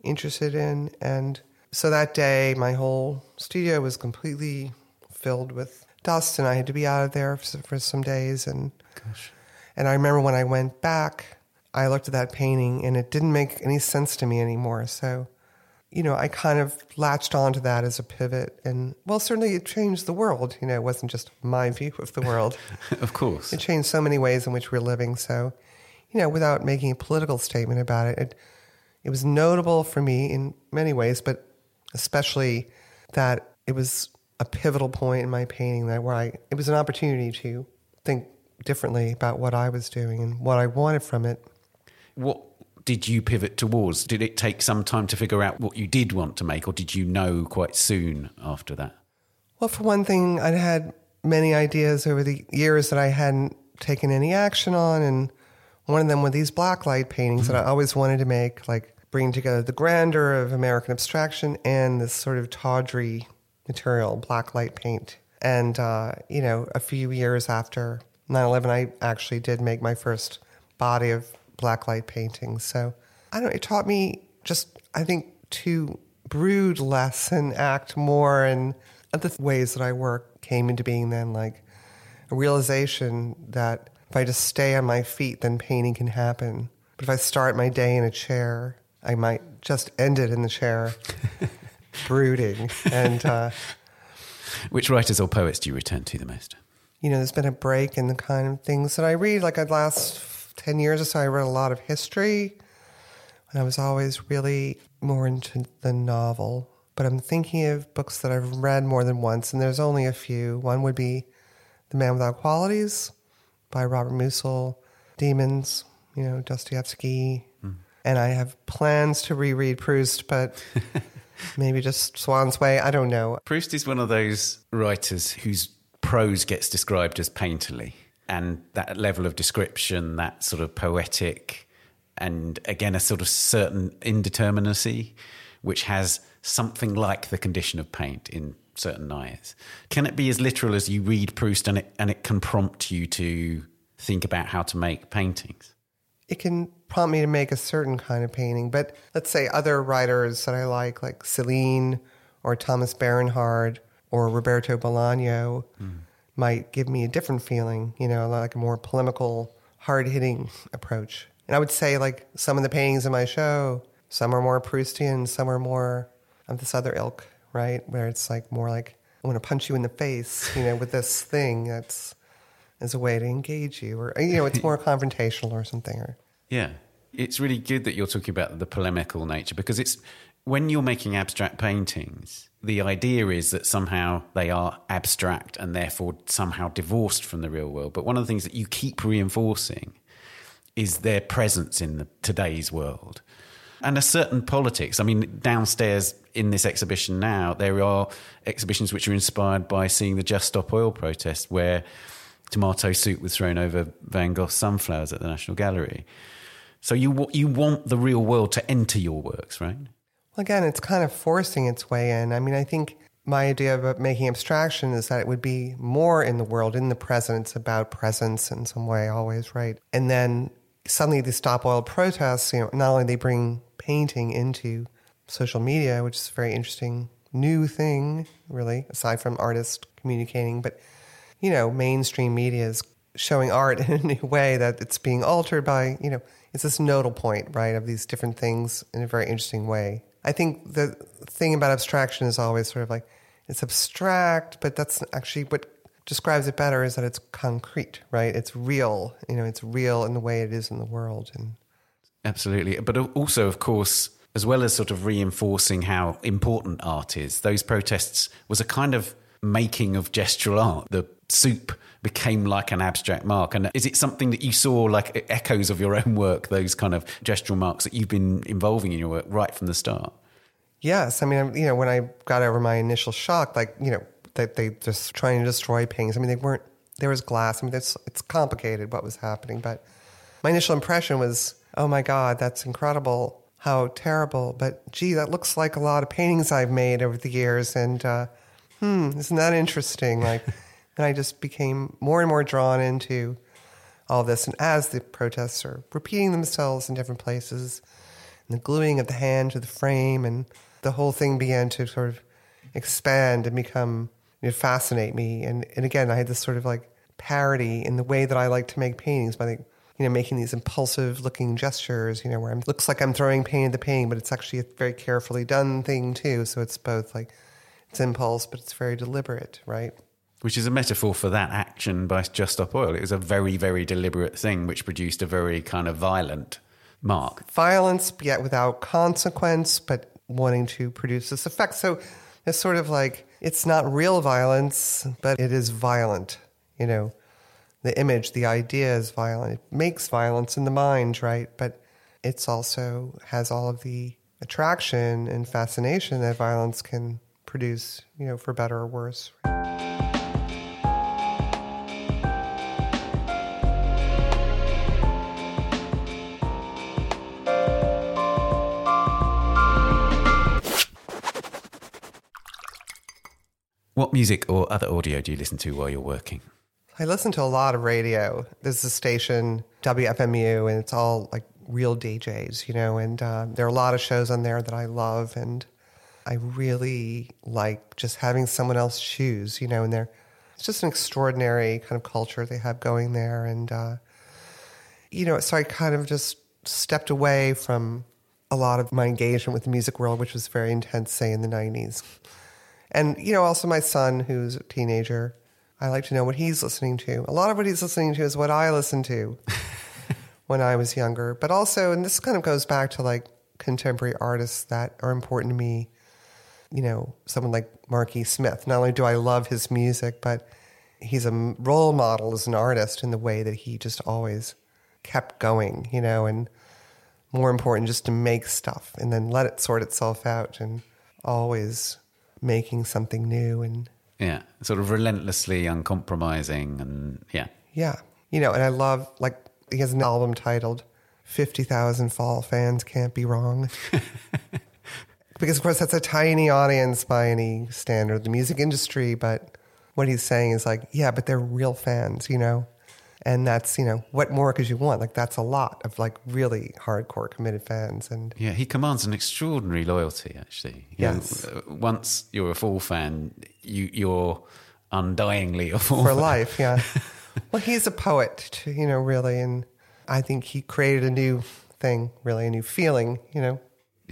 interested in, and so that day, my whole studio was completely filled with dust, and I had to be out of there for, for some days. And and I remember when I went back, I looked at that painting, and it didn't make any sense to me anymore. So you know, I kind of latched onto that as a pivot. And well, certainly it changed the world. You know, it wasn't just my view of the world. of course. It changed so many ways in which we're living. So, you know, without making a political statement about it, it, it was notable for me in many ways, but especially that it was a pivotal point in my painting that where I, it was an opportunity to think differently about what I was doing and what I wanted from it. What did you pivot towards? Did it take some time to figure out what you did want to make, or did you know quite soon after that? Well, for one thing, I'd had many ideas over the years that I hadn't taken any action on, and one of them were these blacklight paintings that I mm-hmm. always wanted to make, like bringing together the grandeur of American abstraction and this sort of tawdry material, black light paint. And, uh, you know, a few years after 9 11, I actually did make my first body of black light paintings. So I don't it taught me just, I think, to brood less and act more. And the ways that I work came into being then, like a realization that if I just stay on my feet, then painting can happen. But if I start my day in a chair, I might just end it in the chair, brooding. And, uh, Which writers or poets do you return to the most? you know, there's been a break in the kind of things that I read. Like the last 10 years or so, I read a lot of history. And I was always really more into the novel. But I'm thinking of books that I've read more than once, and there's only a few. One would be The Man Without Qualities by Robert Musil, Demons, you know, Dostoevsky. Mm. And I have plans to reread Proust, but maybe just Swan's Way. I don't know. Proust is one of those writers whose prose gets described as painterly. And that level of description, that sort of poetic, and again, a sort of certain indeterminacy, which has something like the condition of paint in certain eyes. Can it be as literal as you read Proust and it, and it can prompt you to think about how to make paintings? It can prompt me to make a certain kind of painting. But let's say other writers that I like, like Céline or Thomas Bernhard or Roberto Bolaño, mm. might give me a different feeling, you know, like a more polemical, hard hitting approach. And I would say, like, some of the paintings in my show, some are more Proustian, some are more of this other ilk, right? Where it's like more like, I want to punch you in the face, you know, with this thing that's as a way to engage you, or, you know, it's more confrontational or something. Or, yeah. It's really good that you're talking about the polemical nature because it's when you're making abstract paintings, the idea is that somehow they are abstract and therefore somehow divorced from the real world. But one of the things that you keep reinforcing is their presence in the, today's world and a certain politics. I mean, downstairs in this exhibition now, there are exhibitions which are inspired by seeing the Just Stop Oil protest, where tomato soup was thrown over Van Gogh's sunflowers at the National Gallery. So you you want the real world to enter your works, right? Well, again, it's kind of forcing its way in. I mean, I think my idea about uh, making abstraction is that it would be more in the world, in the present. It's about presence in some way, always, right? And then suddenly the stop oil protests, you know, not only they bring painting into social media, which is a very interesting new thing, really, aside from artists communicating, but you know, mainstream media is showing art in a new way that it's being altered by, you know, it's this nodal point, right, of these different things in a very interesting way. I think the thing about abstraction is always sort of like it's abstract, but that's actually what describes it better is that it's concrete, right? It's real. You know, it's real in the way it is in the world. And absolutely, but also, of course, as well as sort of reinforcing how important art is, those protests was a kind of making of gestural art. The soup became like an abstract mark. And is it something that you saw like echoes of your own work, those kind of gestural marks that you've been involving in your work right from the start? Yes. I mean, you know, when I got over my initial shock, like, you know, that they just trying to destroy paintings. I mean, they weren't. There was glass. I mean, it's it's complicated what was happening, but my initial impression was, oh my god, that's incredible. How terrible! But gee, that looks like a lot of paintings I've made over the years, and uh, hmm, isn't that interesting? Like, and I just became more and more drawn into all this. And as the protests are repeating themselves in different places, and the gluing of the hand to the frame, and the whole thing began to sort of expand and become it fascinate me. And and again, I had this sort of like parody in the way that I like to make paintings by you know making these impulsive looking gestures. You know, where it looks like I'm throwing paint at the painting, but it's actually a very carefully done thing too. So it's both like it's impulse, but it's very deliberate, right? Which is a metaphor for that action by Just Stop Oil. It was a very, very deliberate thing which produced a very kind of violent mark. Violence, yet without consequence, but wanting to produce this effect. So it's sort of like it's not real violence, but it is violent. You know, the image, the idea is violent. It makes violence in the mind, right? But it's also has all of the attraction and fascination that violence can produce, you know, for better or worse. What music or other audio do you listen to while you're working? I listen to a lot of radio. There's a station, WFMU, and it's all like real DJs, you know, and uh, there are a lot of shows on there that I love. And I really like just having someone else choose, you know, and they're, it's just an extraordinary kind of culture they have going there. And, uh, you know, so I kind of just stepped away from a lot of my engagement with the music world, which was very intense, say, in the 90s. And, you know, also my son, who's a teenager, I like to know what he's listening to. A lot of what he's listening to is what I listened to when I was younger. But also, and this kind of goes back to like contemporary artists that are important to me. You know, someone like Marky Smith. Not only do I love his music, but he's a role model as an artist in the way that he just always kept going, you know, and more important, just to make stuff and then let it sort itself out and always making something new and Yeah, sort of relentlessly uncompromising, and yeah, yeah, you know, and I love like he has an album titled 50,000 Fall Fans Can't Be Wrong. because, of course, that's a tiny audience by any standard of the music industry. But what he's saying is like, yeah, but they're real fans, you know? And that's, you know, what more could you want? Like, that's a lot of like really hardcore committed fans. And yeah, he commands an extraordinary loyalty. Actually, You Yes. uh, once you're a Fall fan, you you're undyingly a Fall for fan. life, yeah. well, he's a poet, too, you know, really. And I think he created a new thing, really, a new feeling, you know?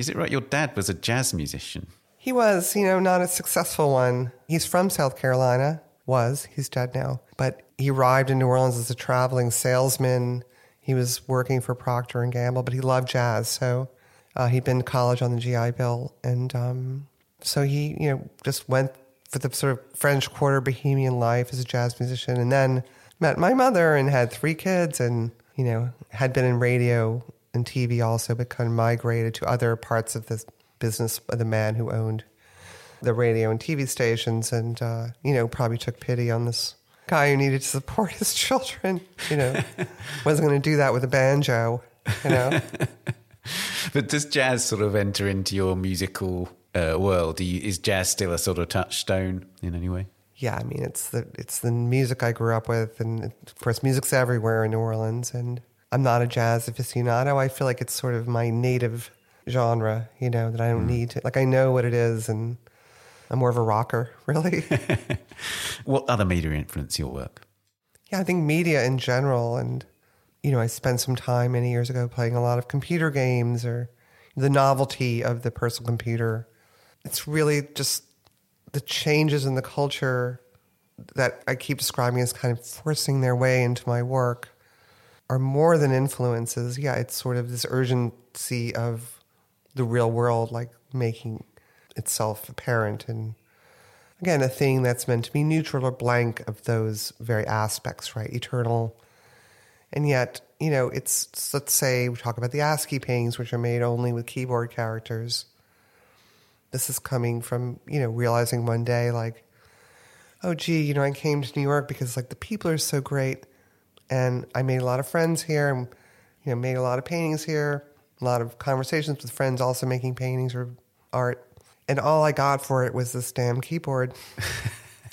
Is it right? Your dad was a jazz musician. He was, you know, not a successful one. He's from South Carolina, was, he's dead now. But he arrived in New Orleans as a traveling salesman. He was working for Procter and Gamble, but he loved jazz. So uh, he'd been to college on the GI Bill. And um, so he, you know, just went for the sort of French Quarter bohemian life as a jazz musician. And then met my mother and had three kids and, you know, had been in radio and TV also, but kind of migrated to other parts of the business of the man who owned the radio and TV stations, and uh, you know probably took pity on this guy who needed to support his children. You know, wasn't going to do that with a banjo. You know, But does jazz sort of enter into your musical uh, world? Do you, is jazz still a sort of touchstone in any way? yeah. I mean, it's the it's the music I grew up with, and of course, music's everywhere in New Orleans. And I'm not a jazz aficionado. I feel like it's sort of my native genre. You know, that I don't mm. need to like. I know what it is, and I'm more of a rocker, really. What other media influence your work? Yeah, I think media in general, and you know, I spent some time many years ago playing a lot of computer games or the novelty of the personal computer. It's really just the changes in the culture that I keep describing as kind of forcing their way into my work are more than influences. Yeah, it's sort of this urgency of the real world, like making itself apparent and again, a thing that's meant to be neutral or blank of those very aspects, right? Eternal. And yet, you know, it's, let's say we talk about the ASCII paintings, which are made only with keyboard characters. This is coming from, you know, realizing one day, like, oh, gee, you know, I came to New York because, like, the people are so great. And I made a lot of friends here and, you know, made a lot of paintings here, a lot of conversations with friends also making paintings or art. And all I got for it was this damn keyboard.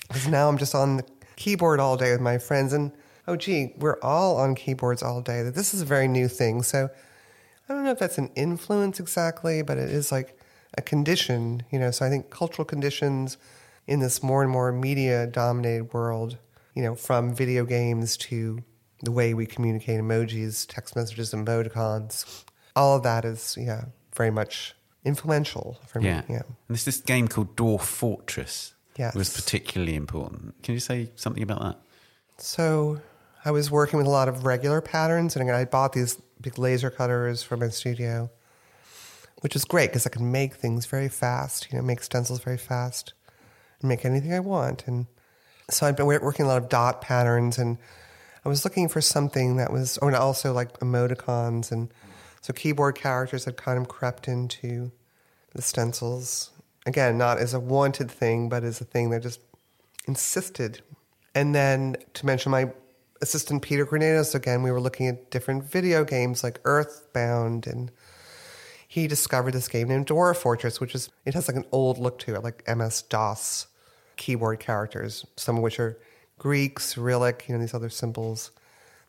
Because now I'm just on the keyboard all day with my friends. And oh, gee, we're all on keyboards all day. That This is a very new thing. So I don't know if that's an influence exactly, but it is like a condition, you know. So I think cultural conditions in this more and more media dominated world, you know, from video games to the way we communicate emojis, text messages, emoticons, all of that is, yeah, very much influential for Yeah. me. Yeah. And there's this game called Dwarf Fortress. Yes. Was particularly important. Can you say something about that? So I was working with a lot of regular patterns, and I bought these big laser cutters for my studio, which is great because I can make things very fast. You know, make stencils very fast, and make anything I want. And so I've been working a lot of dot patterns, and I was looking for something that was, oh, and also like emoticons, and so keyboard characters had kind of crept into the stencils. Again, not as a wanted thing, but as a thing that just insisted. And then to mention my assistant Peter Granados again, we were looking at different video games like Earthbound, and he discovered this game named Dwarf Fortress, which is it has like an old look to it, like MS DOS keyboard characters, some of which are Greek, Cyrillic, you know, these other symbols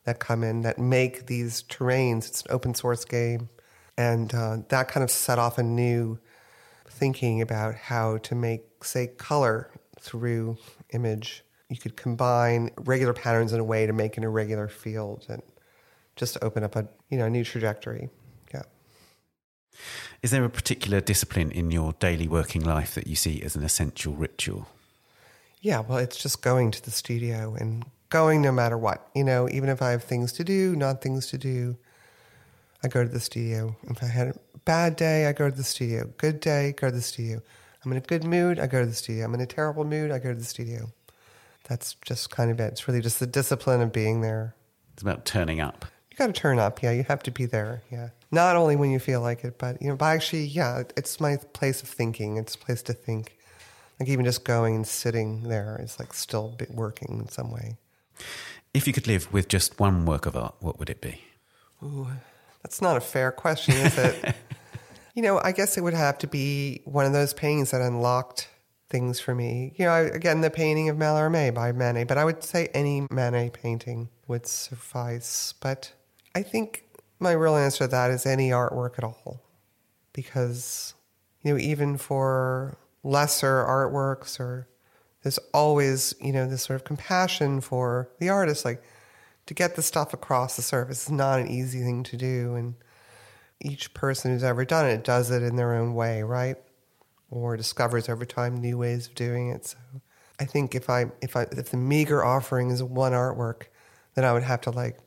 that come in that make these terrains. It's an open source game, and uh, that kind of set off a new thinking about how to make, say, color through image. You could combine regular patterns in a way to make an irregular field and just open up a you know a new trajectory. Yeah. Is there a particular discipline in your daily working life that you see as an essential ritual? Yeah, well, it's just going to the studio and going no matter what. You know, even if I have things to do, not things to do, I go to the studio. If I had a bad day, I go to the studio. Good day, go to the studio. I'm in a good mood, I go to the studio. I'm in a terrible mood, I go to the studio. that's just kind of it. It's really just the discipline of being there. It's about turning up. You got to turn up. Yeah, you have to be there. Yeah. Not only when you feel like it, but, you know, but actually, yeah, it's my place of thinking. It's a place to think. Like even just going and sitting there is like still working in some way. If you could live with just one work of art, what would it be? Ooh, that's not a fair question, is it? you know, I guess it would have to be one of those paintings that unlocked things for me. You know, I, again, the painting of Mallarmé by Manet, but I would say any Manet painting would suffice. But I think my real answer to that is any artwork at all. Because, you know, even for lesser artworks or there's always, you know, this sort of compassion for the artist, like to get the stuff across the surface is not an easy thing to do. And each person who's ever done it does it in their own way, right? or discovers over time new ways of doing it. So I think if I if I if the meager offering is one artwork, then I would have to like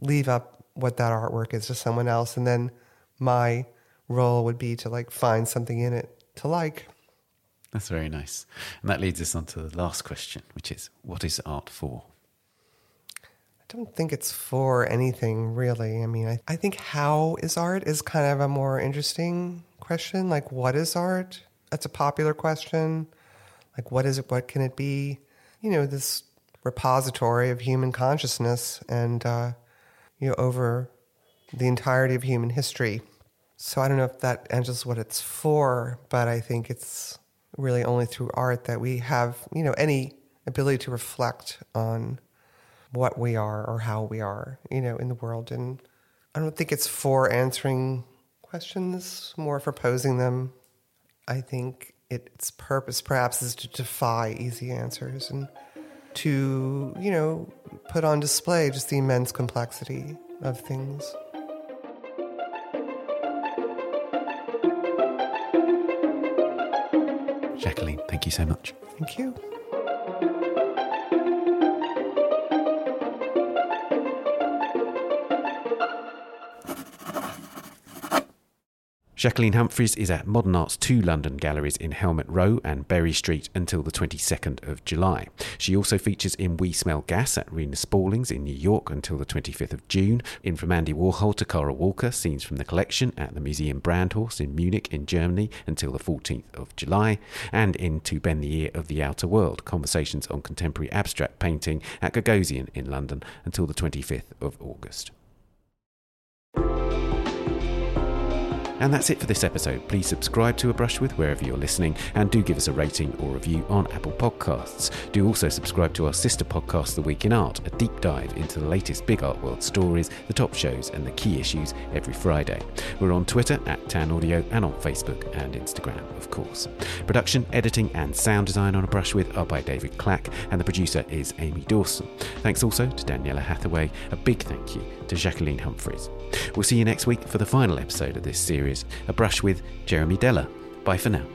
leave up what that artwork is to someone else, and then my role would be to like find something in it to like. That's very nice, and that leads us on to the last question, which is, what is art for? I don't think it's for anything really. I mean, I, I think how is art is kind of a more interesting question. Like, what is art? That's a popular question. Like, what is it? What can it be? You know, this repository of human consciousness and, uh, you know, over the entirety of human history. So I don't know if that answers what it's for, but I think it's really only through art that we have, you know, any ability to reflect on what we are or how we are, you know, in the world. And I don't think it's for answering questions, more for posing them. I think its purpose perhaps is to defy easy answers and to, you know, put on display just the immense complexity of things. Jacqueline, thank you so much. Thank you. Jacqueline Humphries is at Modern Art's two London galleries in Helmet Row and Bury Street until the 22nd of July. She also features in We Smell Gas at Reena Spaulings in New York until the 25th of June, in From Andy Warhol to Kara Walker, Scenes from the Collection at the Museum Brandhorst in Munich in Germany until the 14th of July, and in To Bend the Ear of the Outer World, Conversations on Contemporary Abstract Painting at Gagosian in London until the 25th of August. And that's it for this episode. Please subscribe to A Brush With wherever you're listening and do give us a rating or review on Apple Podcasts. Do also subscribe to our sister podcast, The Week in Art, a deep dive into the latest big art world stories, the top shows, and the key issues every Friday. We're on Twitter at Tan Audio and on Facebook and Instagram, of course. Production, editing, and sound design on A Brush With are by David Clack, and the producer is Amy Dawson. Thanks also to Daniela Hathaway. A big thank you to Jacqueline Humphries. We'll see you next week for the final episode of this series, A Brush with Jeremy Deller. Bye for now.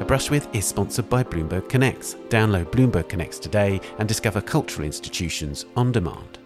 A Brush With is sponsored by Bloomberg Connects. Download Bloomberg Connects today and discover cultural institutions on demand.